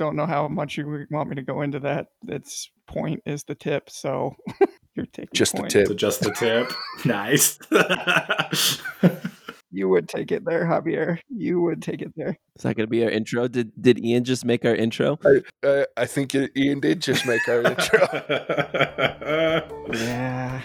don't know how much you want me to go into that. Its point is the tip, so you're taking Just the tip. So just the tip. nice. You would take it there, Javier. You would take it there. Is that going to be our intro? Did did Ian just make our intro? Uh, I think Ian did just make our intro. Yeah.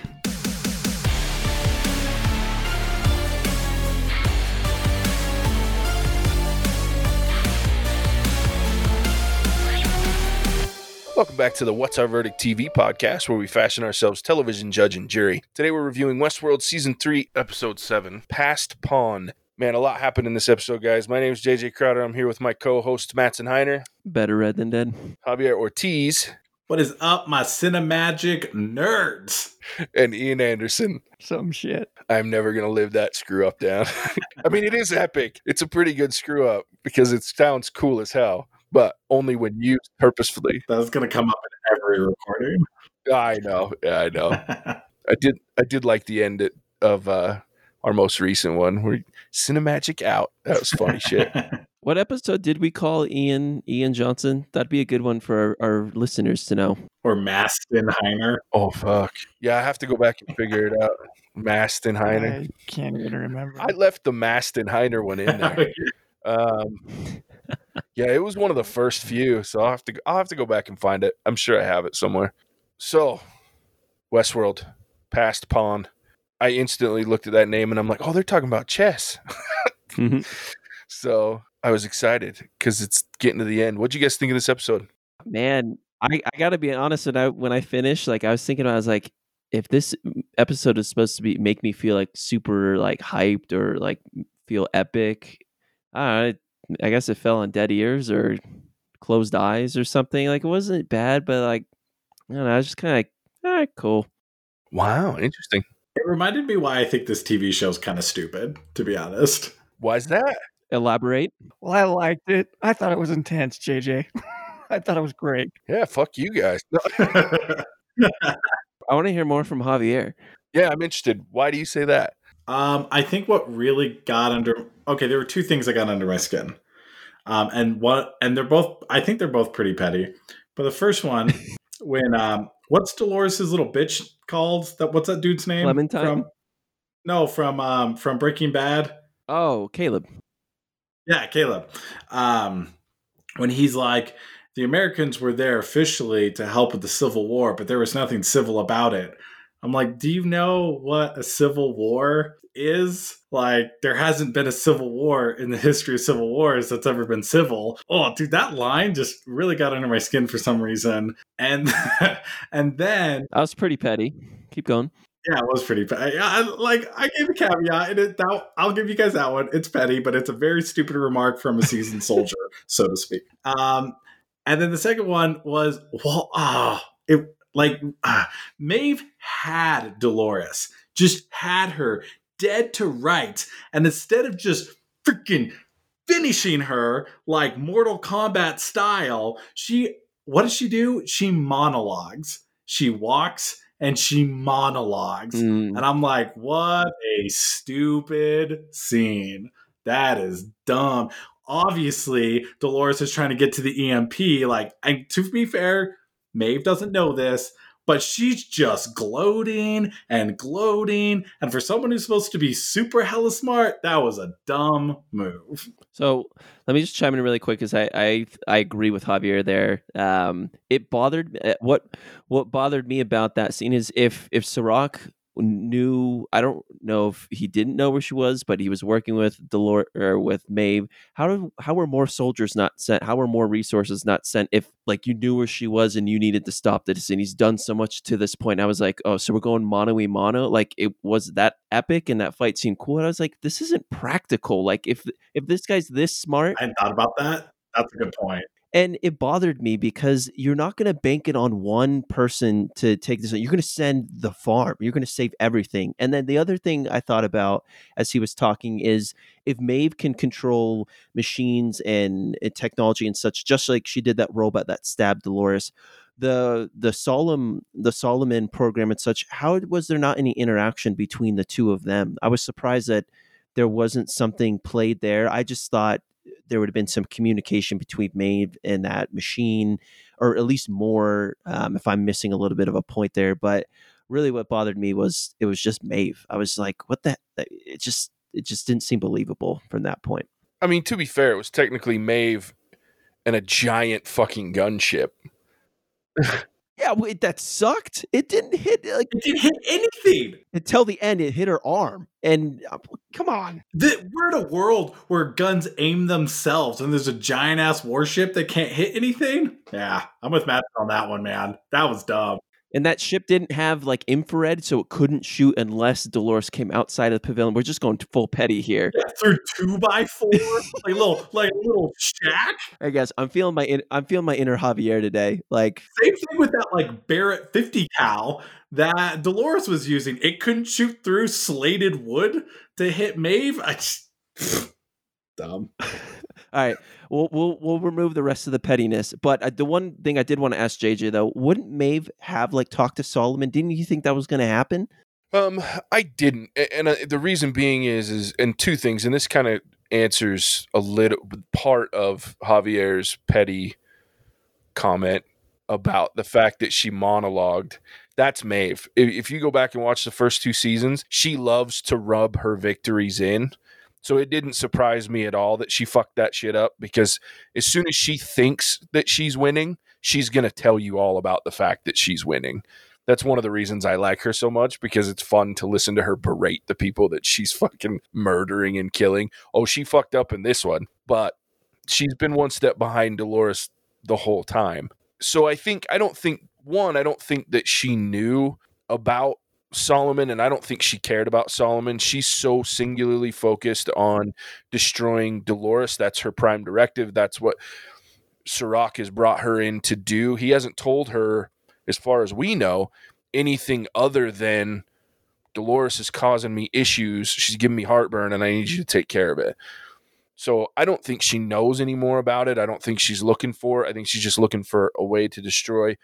Welcome back to the What's Our Verdict TV podcast, where we fashion ourselves television judge and jury. Today we're reviewing Westworld Season 3, Episode 7, Passed Pawn. Man, a lot happened in this episode, guys. My name is JJ Crowder. I'm here with my co host, Matson Heiner, Better red than dead. Javier Ortiz, what is up, my cinemagic nerds? and Ian Anderson. Some shit. I'm never going to live that screw up down. I mean, it is epic. It's a pretty good screw up because it sounds cool as hell, but only when used purposefully. That's gonna come up in every recording. I know. Yeah, I know. I did I did like the end of uh our most recent one where cinemagic out. That was funny shit. What episode did we call Ian Ian Johnson? That'd be a good one for our, our listeners to know. or Mastenheiner. Oh fuck. Yeah, I have to go back and figure it out. Mastenheiner. I can't even remember. I left the Mastenheiner one in there. Um Yeah, it was one of the first few, so I'll have to I'll have to go back and find it. I'm sure I have it somewhere. So, Westworld, passed pawn. I instantly looked at that name and I'm like, "Oh, they're talking about chess." Mhm. So I was excited because it's getting to the end. What'd you guys think of this episode? Man, I, I gotta be honest. When I when I finished, like I was thinking, I was like, if this episode is supposed to be make me feel like super like hyped or like feel epic, I don't know, I guess it fell on dead ears or closed eyes or something. Like it wasn't bad, but like I don't know, I was just kind of like, all right, cool. Wow, interesting. It reminded me why I think this TV show's kind of stupid, to be honest. Why's that? Elaborate. well, I liked it. I thought it was intense, JJ. I thought it was great. Yeah, fuck you guys. I want to hear more from Javier. Yeah, I'm interested. Why do you say that? Um, I think what really got under okay, there were two things that got under my skin. Um, and what and they're both I think they're both pretty petty. But the first one, when um what's Dolores's little bitch called? That what's that dude's name? Clementine? From, no, from um from Breaking Bad. Oh, Caleb. Yeah, Caleb. Um, when he's like, the Americans were there officially to help with the Civil War, but there was nothing civil about it. I'm like, do you know what a civil war is? Like, there hasn't been a civil war in the history of civil wars that's ever been civil. Oh, dude, that line just really got under my skin for some reason. And and then I was pretty petty. Keep going. yeah, it was pretty petty. I, like I gave a caveat, and it, that, I'll give you guys that one. It's petty, but it's a very stupid remark from a seasoned soldier, so to speak. Um, and then the second one was, well, ah, it like ah, Maeve had Dolores, just had her dead to rights, and instead of just freaking finishing her like Mortal Kombat style, she what does she do? She monologues. She walks and she monologues. Mm, And I'm like, what a stupid scene. That is dumb. Obviously, Dolores is trying to get to the EMP. Like, and to be fair, Maeve doesn't know this, but she's just gloating and gloating. And for someone who's supposed to be super hella smart, that was a dumb move. So let me just chime in really quick because I, I I agree with Javier there. Um, it bothered what what bothered me about that scene is if if Serac knew I don't know if he didn't know where she was, but he was working with Dolores or with Maeve. How do how were more soldiers not sent? How were more resources not sent? If like you knew where she was and you needed to stop this, and he's done so much to this point. I was like, oh, so we're going mono e mono. Like it was that epic and that fight seemed cool. And I was like, this isn't practical. Like if if this guy's this smart, I hadn't thought about that. That's a good point. And it bothered me because you're not going to bank it on one person to take this. You're going to send the farm. You're going to save everything. And then the other thing I thought about as he was talking is if Maeve can control machines and, and technology and such, just like she did that robot that stabbed Dolores, the the Solomon the Solomon program and such. How was there not any interaction between the two of them? I was surprised that there wasn't something played there. I just thought there would have been some communication between Maeve and that machine, or at least more. Um, if I'm missing a little bit of a point there, but really, what bothered me was it was just Maeve. I was like, what the? It just it just didn't seem believable from that point. I mean, to be fair, it was technically Maeve and a giant fucking gunship. Yeah, wait, that sucked. It didn't hit like It didn't hit anything. until the end. It hit her arm, and uh, come on. The, we're in a world where guns aim themselves, and there's a giant ass warship that can't hit anything. Yeah, I'm with Matt on that one, man. That was dumb. And that ship didn't have like infrared, so it couldn't shoot unless Dolores came outside of the pavilion. We're just going full petty here. Yeah, through two by four, like little, like a little shack. I guess I'm feeling my in- I'm feeling my inner Javier today. Like Same thing with that like Barrett 50 cal that Dolores was using. It couldn't shoot through slated wood to hit Maeve. I just dumb. All right, we'll we'll we'll remove the rest of the pettiness. But uh, the one thing I did want to ask JJ though, wouldn't Maeve have like talked to Solomon? Didn't you think that was going to happen? Um, I didn't, A- and uh, the reason being is is and two things, and this kind of answers a little part of Javier's petty comment about the fact that she monologued. That's Maeve. If, if you go back and watch the first two seasons, she loves to rub her victories in. So it didn't surprise me at all that she fucked that shit up because as soon as she thinks that she's winning, she's going to tell you all about the fact that she's winning that's one of the reasons I like her so much because it's fun to listen to her berate the people that she's fucking murdering and killing. Oh, she fucked up in this one, but she's been one step behind Dolores the whole time. So I think I don't think one, I don't think that she knew about Solomon and I don't think she cared about Solomon. She's so singularly focused on destroying Dolores. That's her prime directive. That's what Serac has brought her in to do. He hasn't told her as far as we know, anything other than Dolores is causing me issues. She's giving me heartburn and I need you to take care of it. So I don't think she knows any more about it. I don't think she's looking for it. I think she's just looking for a way to destroy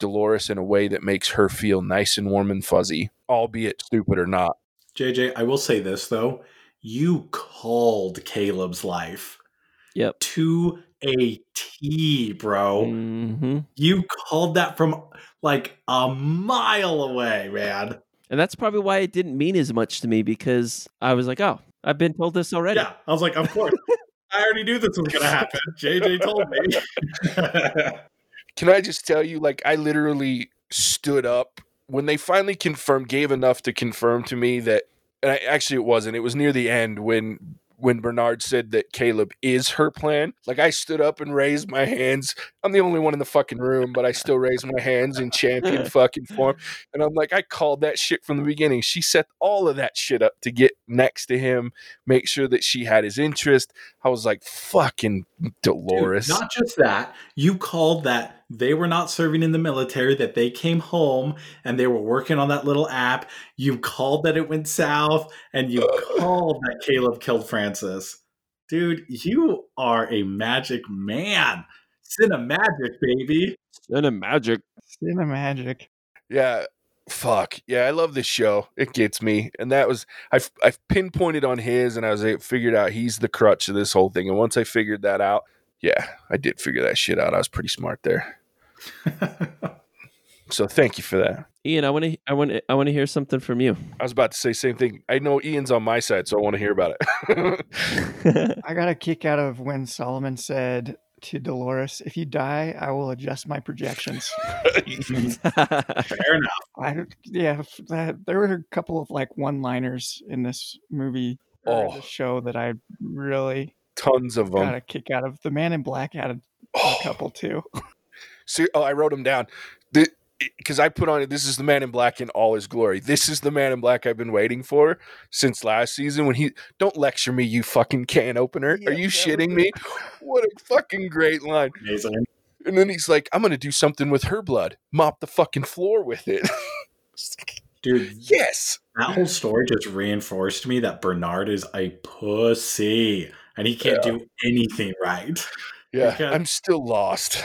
Dolores in a way that makes her feel nice and warm and fuzzy, albeit stupid or not. JJ, I will say this though. You called Caleb's life Yep. to a T, bro. hmm You called that from like a mile away, man. And that's probably why it didn't mean as much to me because I was like, oh, I've been told this already. Yeah, I was like, of course. I already knew this was going to happen. JJ told me. Can I just tell you, like, I literally stood up when they finally confirmed, gave enough to confirm to me that, and I, actually it wasn't. It was near the end when when Bernard said that Caleb is her plan. Like, I stood up and raised my hands. I'm the only one in the fucking room, but I still raised my hands in champion fucking form. And I'm like, I called that shit from the beginning. She set all of that shit up to get next to him, make sure that she had his interest. I was like, fucking Dolores. Dude, not just that, you called that they were not serving in the military, that they came home and they were working on that little app. You called that it went south, and you called that Caleb killed Francis. Dude, you are a magic man. Cinemagic, baby. Cinemagic. Cinemagic. Yeah, fuck yeah, I love this show. It gets me, and that was I've I've pinpointed on his, and I was able, figured out he's the crutch of this whole thing. And once I figured that out, yeah, I did figure that shit out. I was pretty smart there. So thank you for that. Ian, I want to, I want, to, I want to hear something from you. I was about to say same thing. I know Ian's on my side, so I want to hear about it. I got a kick out of when Solomon said to Dolores, "If you die, I will adjust my projections." Fair enough. I yeah, that, there were a couple of like one-liners in this movie or Oh. the show that I really Tons of got them. a kick out of. The Man in Black had a, a Oh, couple too. see, oh, I wrote them down. Because I put on it. This is the Man in Black in all his glory. This is the Man in Black I've been waiting for since last season. When he don't lecture me, you fucking can opener. Are you shitting me? What a fucking great line. Amazing. And then he's like, I'm going to do something with her blood. Mop the fucking floor with it. Dude, yes. that whole story just reinforced me that Bernard is a pussy and he can't Yeah. do anything right. Yeah. Because- I'm still lost.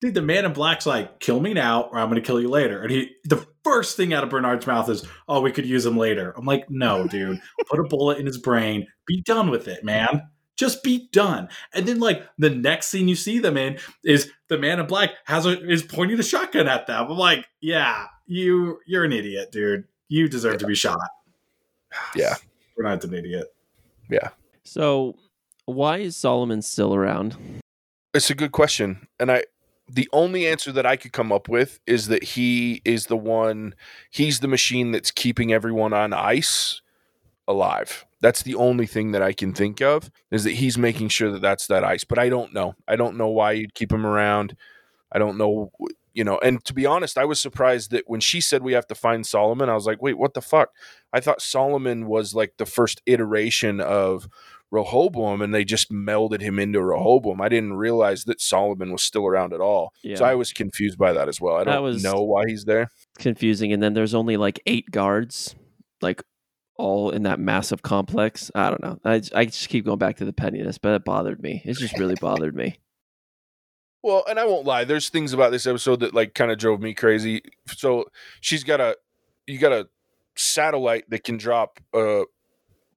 Dude, the man in black's like, kill me now or I'm going to kill you later. And he, the first thing out of Bernard's mouth is, oh, we could use him later. I'm like, no, dude, put a bullet in his brain. Be done with it, man. Just be done. And then like the next scene you see them in is the man in black has a is pointing a shotgun at them. I'm like, yeah, you you're an idiot, dude. You deserve yeah. to be shot. Yeah. We're not an idiot. Yeah. So why is Solomon still around? It's a good question. And I the only answer that I could come up with is that he is the one he's the machine that's keeping everyone on ice alive. That's the only thing that I can think of is that he's making sure that that's that ice. But I don't know. I don't know why you'd keep him around. I don't know, you know. And to be honest, I was surprised that when she said we have to find Solomon, I was like, wait, what the fuck? I thought Solomon was like the first iteration of Rehoboam and they just melded him into Rehoboam. I didn't realize that Solomon was still around at all. Yeah. So I was confused by that as well. I don't know why he's there. Confusing. And then there's only like eight guards, like all in that massive complex. I don't know. I, I just keep going back to the pettiness, but it bothered me. It just really bothered me. Well, and I won't lie. There's things about this episode that like kind of drove me crazy. So she's got a, you got a satellite that can drop uh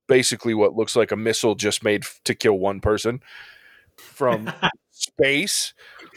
basically what looks like a missile just made to kill one person from space,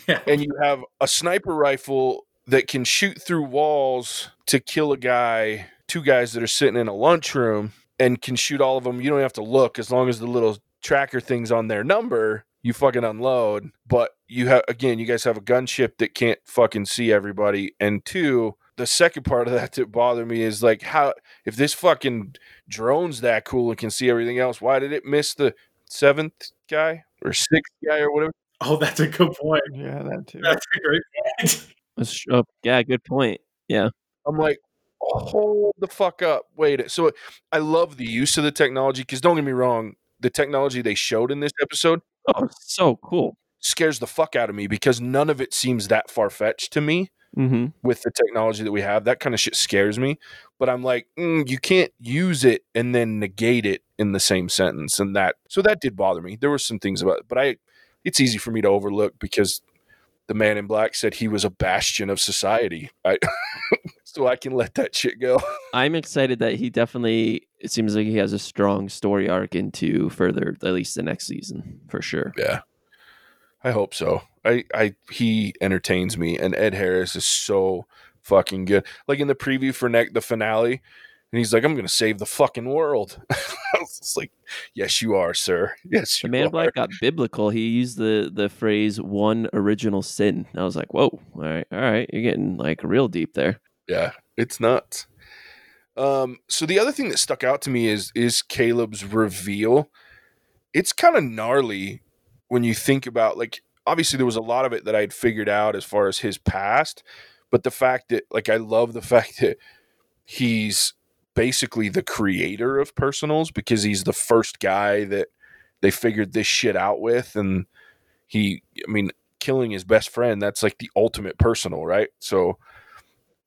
yeah. and you have a sniper rifle that can shoot through walls to kill a guy two guys that are sitting in a lunchroom and can shoot all of them. You don't have to look as long as the little tracker thing's on their number. You fucking unload, but you have again. You guys have a gunship that can't fucking see everybody, and two, the second part of that that bothered me is like how if this fucking drone's that cool and can see everything else, why did it miss the seventh guy or sixth guy or whatever? Oh, that's a good point. Yeah, that too. That's a great point. That's, oh, yeah, good point. Yeah. I'm like, hold the fuck up. Wait. So I love the use of the technology because don't get me wrong, the technology they showed in this episode. Oh, so cool. Scares the fuck out of me because none of it seems that far fetched to me. Mm-hmm. With the technology that we have, that kind of shit scares me. But I'm like, mm, you can't use it and then negate it in the same sentence, and that so that did bother me. There were some things about it, but I, it's easy for me to overlook because the man in black said he was a bastion of society. I, so I can let that shit go. I'm excited that he definitely. It seems like he has a strong story arc into further, at least the next season for sure. Yeah, I hope so. I, I, he entertains me, and Ed Harris is so fucking good. Like in the preview for the finale, and he's like, "I'm going to save the fucking world." I was like, "Yes, you are, sir. Yes, you." The man are. black got biblical. He used the the phrase "one original sin." I was like, "Whoa, all right, all right, you're getting like real deep there." Yeah, it's nuts. Um, so the other thing that stuck out to me is is Caleb's reveal. It's kind of gnarly when you think about like obviously there was a lot of it that I had figured out as far as his past, but the fact that like I love the fact that he's basically the creator of personals because he's the first guy that they figured this shit out with and he I mean killing his best friend that's like the ultimate personal, right? So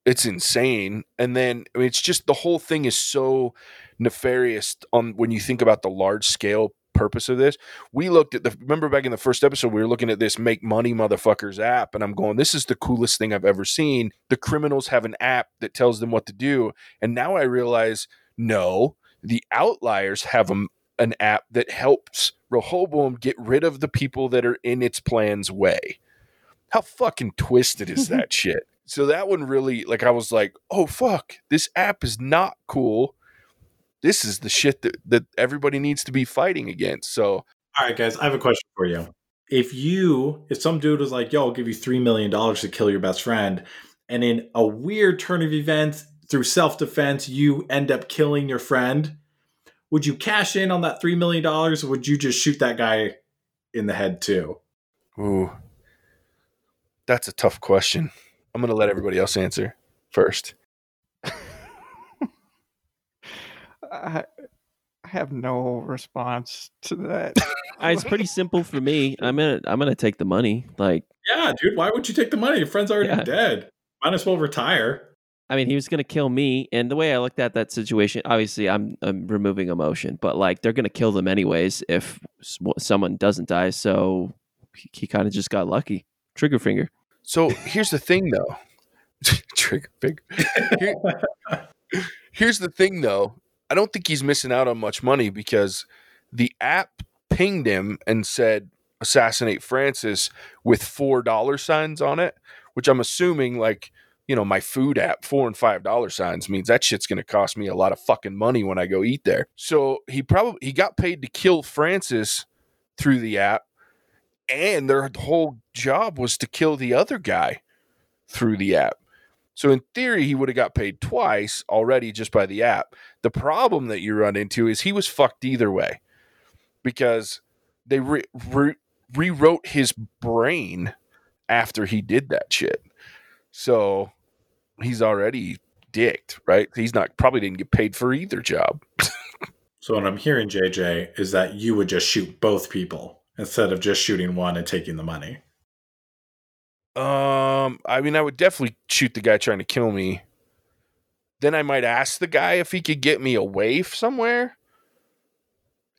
it's insane. And then I mean, it's just the whole thing is so nefarious on when you think about the large scale purpose of this. We looked at the remember back in the first episode, we were looking at this make money motherfuckers app, and I'm going, this is the coolest thing I've ever seen. The criminals have an app that tells them what to do. And now I realize, no, the outliers have a, an app that helps Rehoboam get rid of the people that are in its plan's way. How fucking twisted is that shit? so that one really like I was like, oh fuck, this app is not cool. This is the shit that, that everybody needs to be fighting against. So all right, guys, I have a question for you. If you, if some dude was like, yo, I'll give you three million dollars to kill your best friend, and in a weird turn of events through self-defense, you end up killing your friend, would you cash in on that three million dollars or would you just shoot that guy in the head too? Ooh. That's a tough question. I'm going to let everybody else answer first. I, have no response to that. it's pretty simple for me. I'm gonna I'm gonna take the money. Like, yeah, dude, why would you take the money? Your friend's already yeah. dead. Might as well retire. I mean, he was gonna kill me, and the way I looked at that situation, obviously, I'm, I'm removing emotion, but like they're gonna kill them anyways if someone doesn't die. So he, he kind of just got lucky. Trigger finger. So here's the thing, though. Trigger finger. Here, here's the thing, though. I don't think he's missing out on much money because the app pinged him and said assassinate Francis with four dollar signs on it, which I'm assuming like you know my food app four and five dollar signs means that shit's going to cost me a lot of fucking money when I go eat there. So he probably he got paid to kill Francis through the app, and their whole job was to kill the other guy through the app. So in theory, he would have got paid twice already just by the app. The problem that you run into is he was fucked either way because they re- re- rewrote his brain after he did that shit. So he's already dicked, right? He's not probably didn't get paid for either job. so what I'm hearing, JJ, is that you would just shoot both people instead of just shooting one and taking the money. Um, I mean, I would definitely shoot the guy trying to kill me. Then I might ask the guy if he could get me away somewhere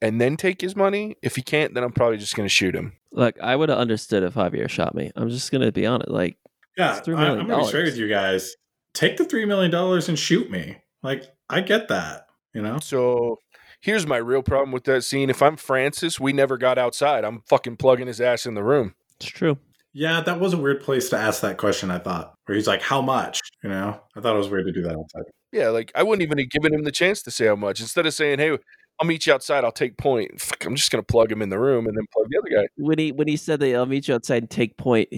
and then take his money. If he can't, then I'm probably just going to shoot him. Look, I would have understood if Javier shot me. I'm just going to be honest. Like, yeah, $3 million. I'm going to be straight with you guys. Take the $3 million and shoot me. Like, I get that, you know? So here's my real problem with that scene. If I'm Francis, we never got outside. I'm fucking plugging his ass in the room. It's true. Yeah, that was a weird place to ask that question, I thought. Where he's like, How much? You know? I thought it was weird to do that outside. Yeah, like I wouldn't even have given him the chance to say how much. Instead of saying, Hey, I'll meet you outside, I'll take point. Fuck, I'm just gonna plug him in the room and then plug the other guy. When he when he said that I'll meet you outside and take point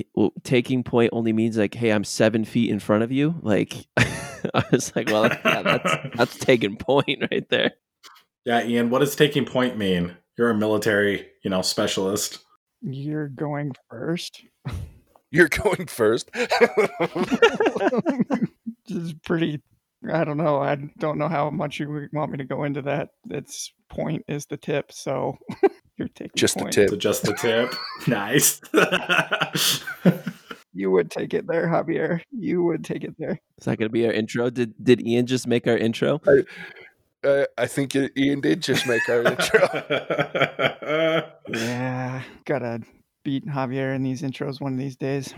taking point only means like, hey, I'm seven feet in front of you. Like I was like, well, yeah, that's that's taking point right there. Yeah, Ian, what does taking point mean? You're a military, you know, specialist. You're going first. You're going first. is pretty. I don't know. I don't know how much you want me to go into that. Its point is the tip, so you're taking just point. the tip. So just the tip. nice. you would take it there, Javier. You would take it there. Is that going to be our intro? Did Did Ian just make our intro? I, uh, I think Ian did just make our intro. yeah, gotta beat Javier in these intros one of these days.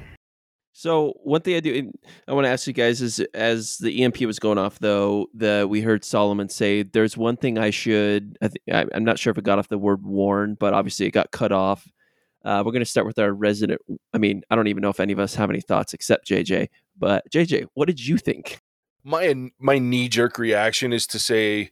So one thing I do, I want to ask you guys is, as the EMP was going off, though, the we heard Solomon say, "There's one thing I should." I th- I'm not sure if it got off the word warn, but obviously it got cut off. Uh, we're going to start with our resident. I mean, I don't even know if any of us have any thoughts except JJ. But JJ, what did you think? My my knee jerk reaction is to say,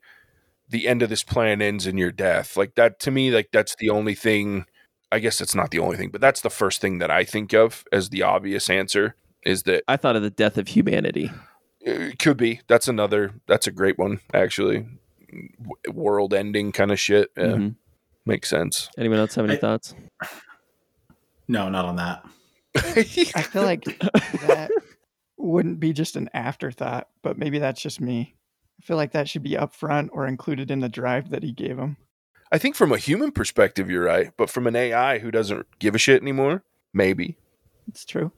"The end of this plan ends in your death." Like that to me, like that's the only thing I guess it's not the only thing, but that's the first thing that I think of as the obvious answer is that I thought of the death of humanity. It could be. That's another. That's a great one, actually. World ending kind of shit. Yeah. Mm-hmm. Makes sense. Anyone else have any I, thoughts? No, not on that. I feel like that wouldn't be just an afterthought, but maybe that's just me. I feel like that should be upfront or included in the drive that he gave him. I think from a human perspective, you're right, but from an AI who doesn't give a shit anymore, maybe it's true.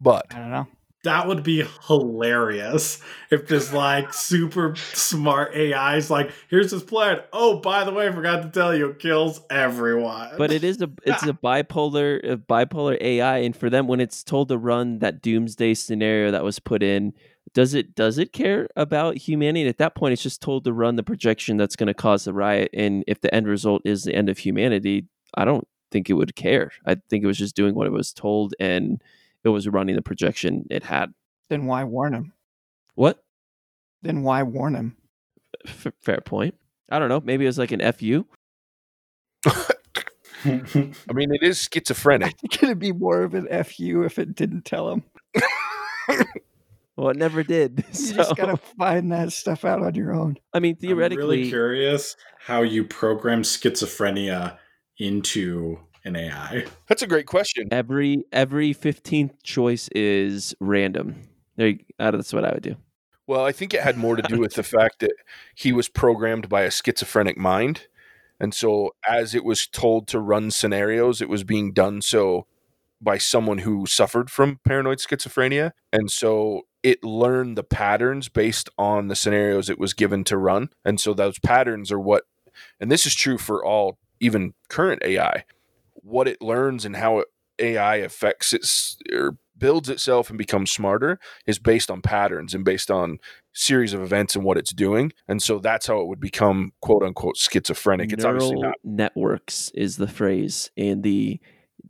But I don't know. That would be hilarious if this like super smart AI is like, here's this plan. Oh, by the way, I forgot to tell you, it kills everyone. But it is a it's a bipolar a bipolar AI, and for them, when it's told to run that doomsday scenario that was put in, does it does it care about humanity? At that point, it's just told to run the projection that's going to cause the riot, and if the end result is the end of humanity, I don't think it would care. I think it was just doing what it was told, and it was running the projection it had. Then why warn him? What? Then why warn him? F- fair point. I don't know. Maybe it was like an fu. I mean, it is schizophrenic. I think it'd be more of an fu if it didn't tell him. Well, it never did. You just gotta find that stuff out on your own. I mean, theoretically, I'm really curious how you program schizophrenia into an AI. That's a great question. Every every fifteenth choice is random. There, uh, that's what I would do. Well, I think it had more to do with the fact that he was programmed by a schizophrenic mind. And so, as it was told to run scenarios, it was being done so by someone who suffered from paranoid schizophrenia. And so it learned the patterns based on the scenarios it was given to run. And so those patterns are what, and this is true for all, even current AI, what it learns and how it, AI affects its or builds itself and becomes smarter is based on patterns and based on series of events and what it's doing. And so that's how it would become quote unquote schizophrenic. It's obviously Neural not. networks is the phrase in the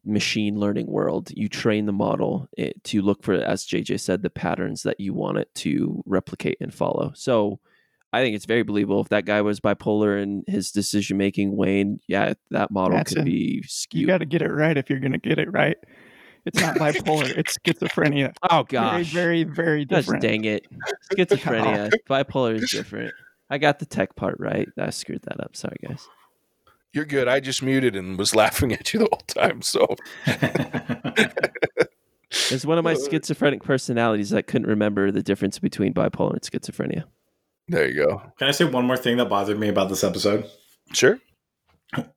machine learning world. You train the model eh, to look for, as JJ said, the patterns that you want it to replicate and follow. So I think it's very believable. If that guy was bipolar and his decision making waned, yeah, that model That's could a- be You got to get it right if you're going to get it right. It's not bipolar, it's schizophrenia. oh Very, gosh, very, very Gosh different. dang it! Oh. Schizophrenia, bipolar is different. I got the tech part right. I screwed that up. Sorry, guys. You're good. I just muted and was laughing at you the whole time. So It's one of my schizophrenic personalities that couldn't remember the difference between bipolar and schizophrenia. There you go. Can I say one more thing that bothered me about this episode? Sure.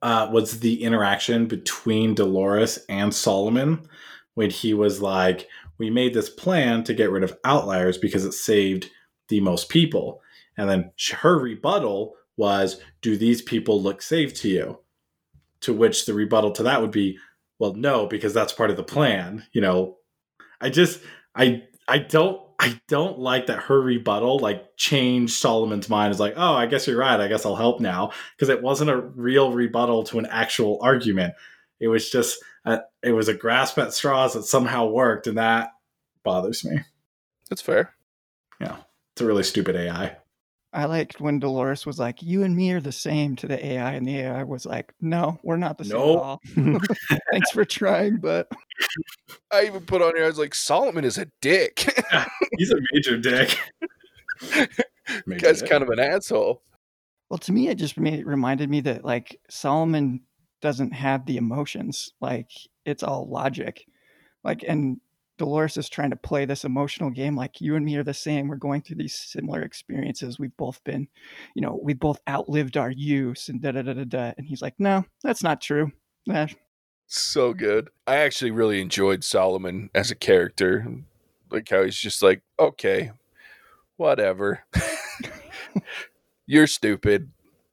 uh, was the interaction between Dolores and Solomon when he was like, "We made this plan to get rid of outliers because it saved the most people," and then her rebuttal was, "Do these people look safe to you?" To which the rebuttal to that would be, "Well, no, because that's part of the plan." You know, I just, I, I don't. I don't like that her rebuttal like changed Solomon's mind. Is like, oh, I guess you're right. I guess I'll help now because it wasn't a real rebuttal to an actual argument. It was just a, it was a grasp at straws that somehow worked, and that bothers me. That's fair. Yeah, it's a really stupid AI. I liked when Dolores was like, "You and me are the same" to the AI, and the AI was like, "No, we're not the same at all." Thanks for trying, but I even put on here, I was like, Solomon is a dick. He's a major dick. Major Guy's dick. kind of an asshole. well, to me, it just made, it reminded me that like Solomon doesn't have the emotions; like it's all logic. Like, and Dolores is trying to play this emotional game. Like, you and me are the same. We're going through these similar experiences. We've both been, you know, we both outlived our use, and da da da da da. And he's like, "No, that's not true." Eh, So good. I actually really enjoyed Solomon as a character. Like how he's just like, okay, whatever. You're stupid.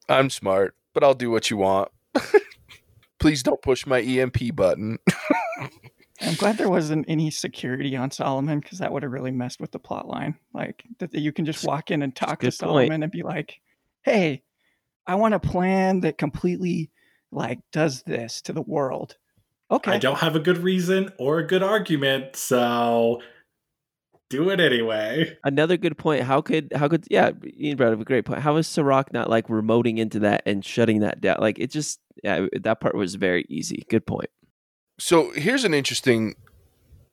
I'm smart, but I'll do what you want. Please don't push my EMP button. I'm glad there wasn't any security on Solomon because that would have really messed with the plot line. Like that you can just walk in and talk to good point. Solomon and be like, "Hey, I want a plan that completely like does this to the world." Okay, I don't have a good reason or a good argument, so do it anyway. Another good point. How could how could yeah, Ian brought up a great point. How is Serac not like remoting into that and shutting that down? Like it just yeah, that part was very easy. Good point. So here's an interesting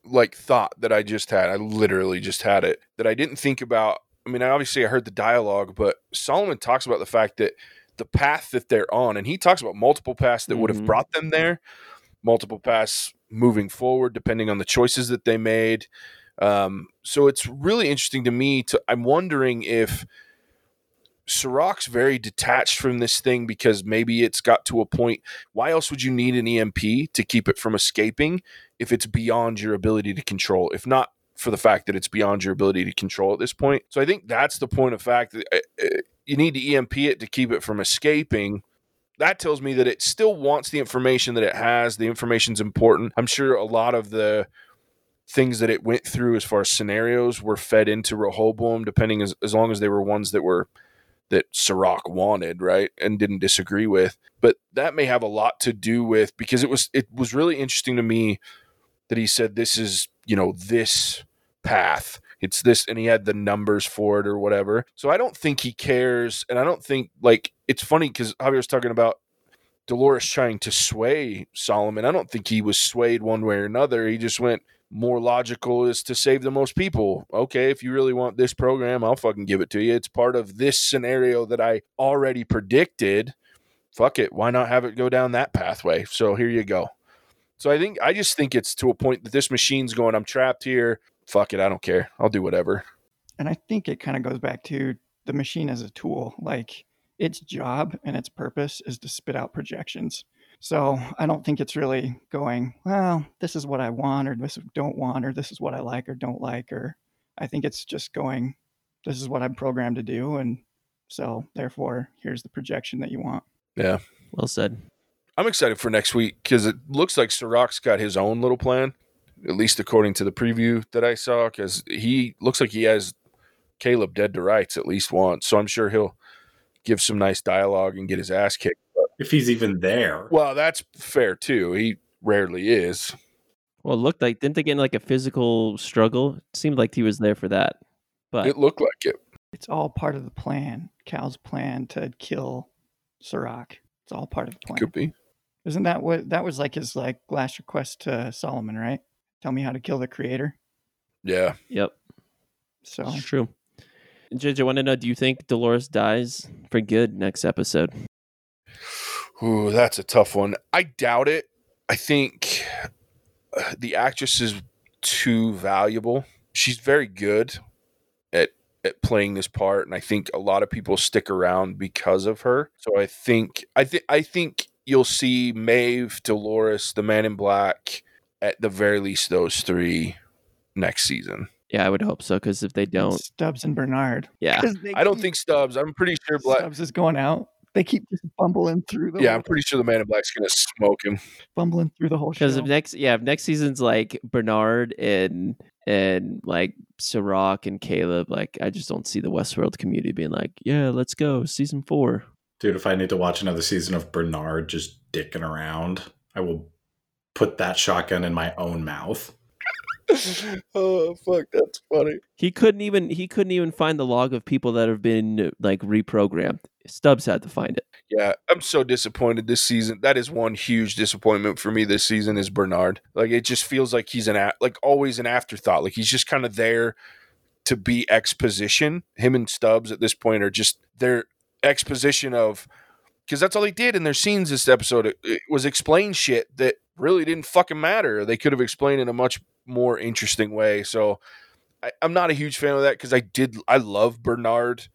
like thought that I just had. I literally just had it that I didn't think about. I mean, obviously I heard the dialogue, but Solomon talks about the fact that the path that they're on, and he talks about multiple paths that would have Mhm. brought them there, multiple paths moving forward, depending on the choices that they made. Um, so it's really interesting to me. To I'm wondering if Serac's very detached from this thing because maybe it's got to a point. Why else would you need an EMP to keep it from escaping if it's beyond your ability to control? If not for the fact that it's beyond your ability to control at this point. So I think that's the point of fact that uh, uh, you need to EMP it to keep it from escaping. That tells me that it still wants the information that it has. The information's important. I'm sure a lot of the things that it went through as far as scenarios were fed into Rehoboam, depending as, as long as they were ones that were that Serac wanted, right, and didn't disagree with. But that may have a lot to do with because it was it was really interesting to me that he said this is you know this path it's this and he had the numbers for it or whatever. So i don't think he cares and i don't think like it's funny because javier was talking about dolores trying to sway solomon. I don't think he was swayed one way or another. He just went more logical is to save the most people. Okay if you really want this program i'll fucking give it to you. It's part of this scenario that i already predicted. Fuck it. Why not have it go down that pathway? So here you go. So I think I just think it's to a point that this machine's going, I'm trapped here. Fuck it, I don't care. I'll do whatever. and I think it kind of goes back to the machine as a tool. Like its job and its purpose is to spit out projections. So I don't think it's really going, well, this is what I want, or this don't want, or this is what I like or don't like, or I think it's just going, this is what I'm programmed to do, and so therefore here's the projection that you want. Yeah. Well said. I'm excited for next week because it looks like Serac's got his own little plan, at least according to the preview that I saw, because he looks like he has Caleb dead to rights at least once. So I'm sure he'll give some nice dialogue and get his ass kicked. If he's even there. Well, that's fair too. He rarely is. Well, it looked like didn't they get in like a physical struggle? It seemed like he was there for that. But It looked like it. It's all part of the plan. Cal's plan to kill Serac. It's all part of the plan. Could be. Isn't that what that was like his like last request to Solomon, right? Tell me how to kill the creator. Yeah. yep, So it's true. JJ, I want to know: Do you think Dolores dies for good next episode? Ooh, that's a tough one. I doubt it. I think uh, the actress is too valuable. She's very good at at playing this part, and I think a lot of people stick around because of her. So I think I think I think you'll see Maeve, Dolores, the Man in Black, at the very least those three next season. Yeah, I would hope so. Because if they don't, Stubbs and Bernard. Yeah, they I don't keep- think Stubbs. I'm pretty sure Black. Stubbs is going out. They keep just bumbling through the Yeah, I'm pretty sure the Man in Black's gonna smoke him. bumbling through the whole show. because if next, yeah, if next season's like Bernard and and like Serac and Caleb, like I just don't see the Westworld community being like, yeah, let's go season four. Dude, if I need to watch another season of Bernard just dicking around, I will put that shotgun in my own mouth. oh fuck, that's funny. He couldn't even he couldn't even find the log of people that have been like reprogrammed. Stubbs had to find it. Yeah, I'm so disappointed this season. That is one huge disappointment for me this season is Bernard. Like it just feels like he's an a- like always an afterthought. Like he's just kind of there to be exposition. Him and Stubbs at this point are just their exposition of because that's all they did in their scenes this episode. It, it was explain shit that really didn't fucking matter. They could have explained in a much more interesting way. So I, I'm not a huge fan of that because I did I love Bernard.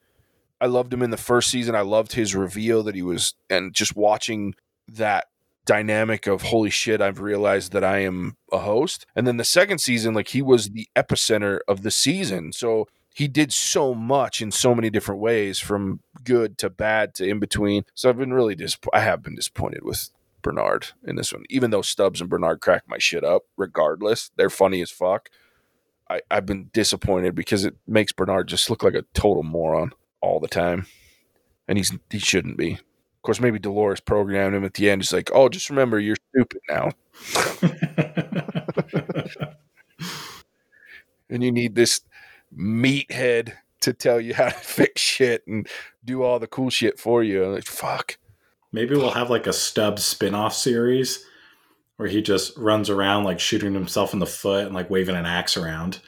I loved him in the first season. I loved his reveal that he was, and just watching that dynamic of holy shit, I've realized that I am a host. And then the second season, like he was the epicenter of the season. So he did so much in so many different ways from good to bad to in between. So I've been really disappointed. I have been disappointed with Bernard in this one, even though Stubbs and Bernard crack my shit up regardless. They're funny as fuck. I, I've been disappointed because it makes Bernard just look like a total moron all the time, and he's he shouldn't be. Of course, maybe Dolores programmed him at the end. He's like, "Oh, just remember, you're stupid now, and you need this meathead to tell you how to fix shit and do all the cool shit for you." I'm like, fuck. Maybe we'll have like a Stubbs spin-off series where he just runs around like shooting himself in the foot and like waving an axe around.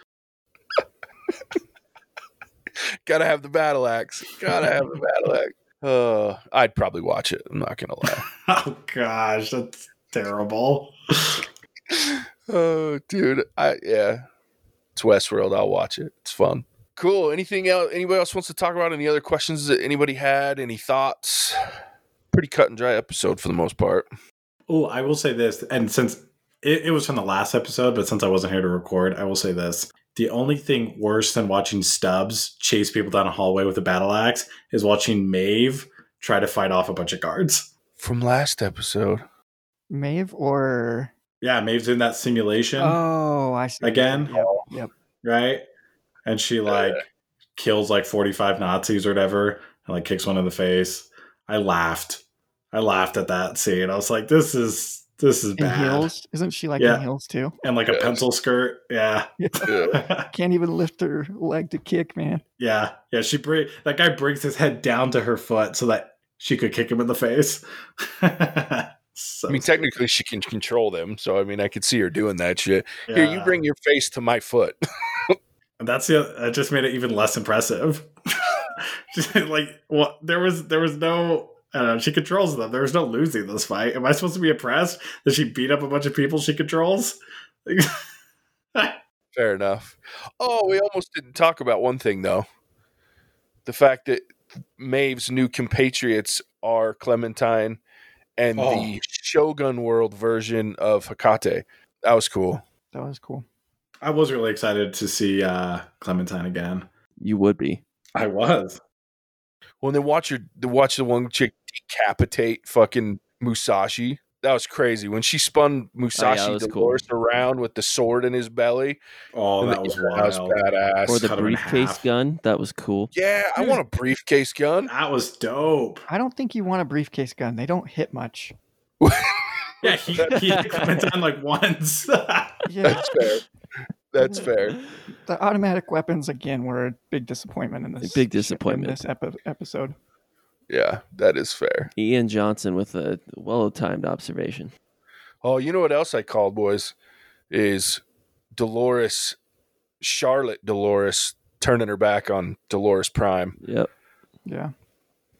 Gotta have the battle axe. Gotta have the battle axe. Uh, I'd probably watch it. I'm not gonna lie. Oh gosh, that's terrible. oh, dude. I yeah. It's Westworld. I'll watch it. It's fun. Cool. Anything else? Anybody else wants to talk about? Any other questions that anybody had? Any thoughts? Pretty cut and dry episode for the most part. Oh, I will say this, and since it, it was from the last episode, but since I wasn't here to record, I will say this. The only thing worse than watching Stubbs chase people down a hallway with a battle axe is watching Maeve try to fight off a bunch of guards. From last episode. Maeve or Yeah, Maeve's in that simulation, oh, I see. Again? Yep, yep. right? And she like kills like 45 Nazis or whatever and like kicks one in the face. I laughed. I laughed at that scene. I was like, this is this is In bad. heels, isn't she like Yeah. in heels too? And like a pencil skirt. Yeah. Yeah. Can't even lift her leg to kick, man. Yeah, yeah. She bring that guy brings his head down to her foot so that she could kick him in the face. so, I mean, technically, she can control them. So, I mean, I could see her doing that shit. Here, you bring your face to my foot. And that's the that just made it even less impressive. Like, what? There was there was no. I don't know. She controls them. There was no losing this fight. Am I supposed to be impressed that she beat up a bunch of people she controls? Fair enough. Oh, we almost didn't talk about one thing though. The fact that Maeve's new compatriots are Clementine and Oh. the Shogun World version of Hakate. That was cool. That was cool. I was really excited to see uh, Clementine again. You would be. I was. When they watch your watch the one chick decapitate fucking Musashi. That was crazy when she spun oh, Musashi was cool. Dolores around with the sword in his belly. Oh, And that was yeah, that was badass. Or the cut briefcase gun. That was cool. yeah, I want a briefcase gun. That was dope. I don't think you want a briefcase gun. They don't hit much. Yeah, he, he went down like once. Yeah, That's fair. That's fair. the automatic weapons again were a big disappointment in this. big in disappointment. this epi- episode. Yeah, that is fair. Ian Johnson with a well timed observation. Oh, you know what else I called, boys? Is Dolores, Charlotte Dolores turning her back on Dolores Prime. Yep. Yeah,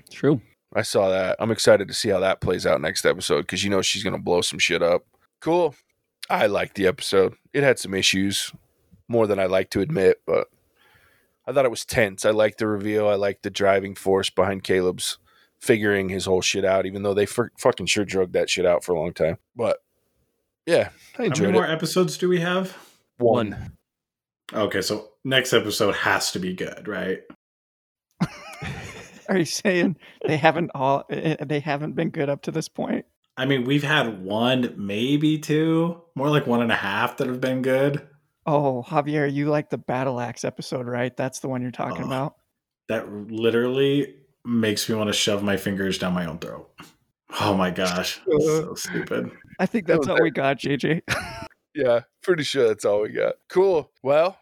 True. I saw that. I'm excited to see how that plays out next episode because you know she's going to blow some shit up. Cool. I liked the episode. It had some issues, more than I like to admit, but I thought it was tense. I liked the reveal. I liked the driving force behind Caleb's figuring his whole shit out, even though they f- fucking sure drugged that shit out for a long time. But yeah, I How enjoyed many more it. episodes do we have? One. Okay, so next episode has to be good, right? are you saying they haven't all? eh, They haven't been good up to this point? I mean, we've had one, maybe two, more like one and a half that have been good. Oh, Javier, you like the battle axe episode, right? That's the one you're talking Oh. about. That literally makes me want to shove my fingers down my own throat. Oh my gosh, uh, so stupid. I think that's was all we got, JJ. Yeah, pretty sure that's all we got. Cool. Well,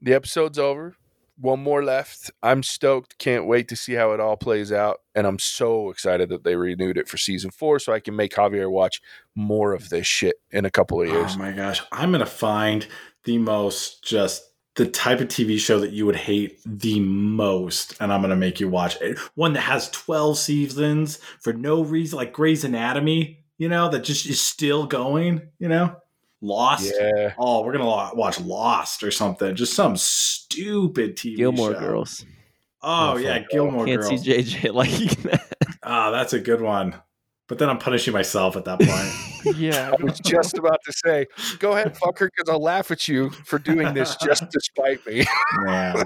the episode's over. One more left. I'm stoked. Can't wait to see how it all plays out. And I'm so excited that they renewed it for season four so I can make Javier watch more of this shit in a couple of oh years. Oh my gosh, I'm gonna find the most just the type of TV show that you would hate the most, and I'm gonna make you watch it. One that has 12 seasons for no reason, like Grey's Anatomy, you know, that just is still going, you know? Lost. yeah. Oh, we're gonna watch Lost or something. Just some stupid TV Gilmore show. Girls. Oh Oh, yeah, fuck. Gilmore Can't Girls. see JJ liking that. Ah, that's a good one. But then I'm punishing myself at that point. yeah, I was just about to say, go ahead, fucker, because I'll laugh at you for doing this just to spite me. Man.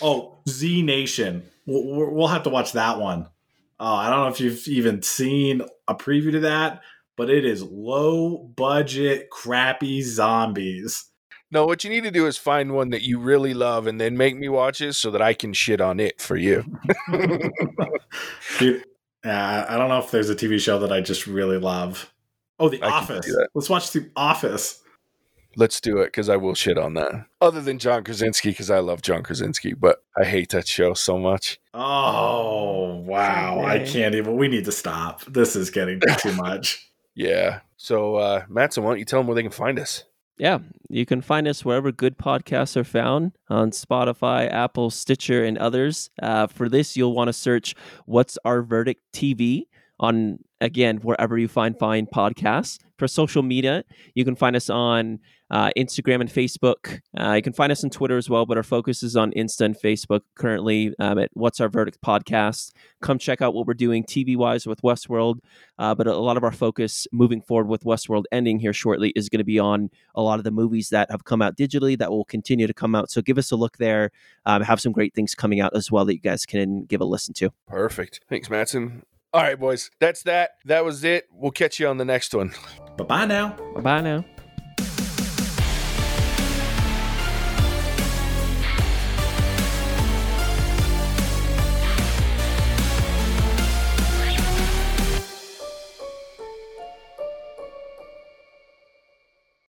oh, Z Nation. We'll, we'll have to watch that one. Oh, I don't know if you've even seen a preview to that, but it is low budget, crappy zombies. No, what you need to do is find one that you really love and then make me watch it so that I can shit on it for you. Dude, uh, I don't know if there's a TV show that I just really love. Oh, The I Office. Let's watch The Office. Let's do it because I will shit on that. Other than John Krasinski, because I love John Krasinski, but I hate that show so much. Oh, wow. I can't even. We need to stop. This is getting too much. Yeah. So, uh, Matson, why don't you tell them where they can find us? Yeah, you can find us wherever good podcasts are found on Spotify, Apple, Stitcher, and others. Uh, for this, you'll want to search "What's Our Verdict" TV on again wherever you find fine podcasts. For social media, you can find us on uh, Instagram and Facebook. Uh, you can find us on Twitter as well, but our focus is on Insta and Facebook currently um, at What's Our Verdict podcast. Come check out what we're doing TV wise with Westworld. Uh, but a lot of our focus moving forward with Westworld ending here shortly is going to be on a lot of the movies that have come out digitally that will continue to come out. So give us a look there. Um, have some great things coming out as well that you guys can give a listen to. Perfect. Thanks, Matson. All right, boys. That's that. That was it. We'll catch you on the next one. Bye bye now. Bye bye now.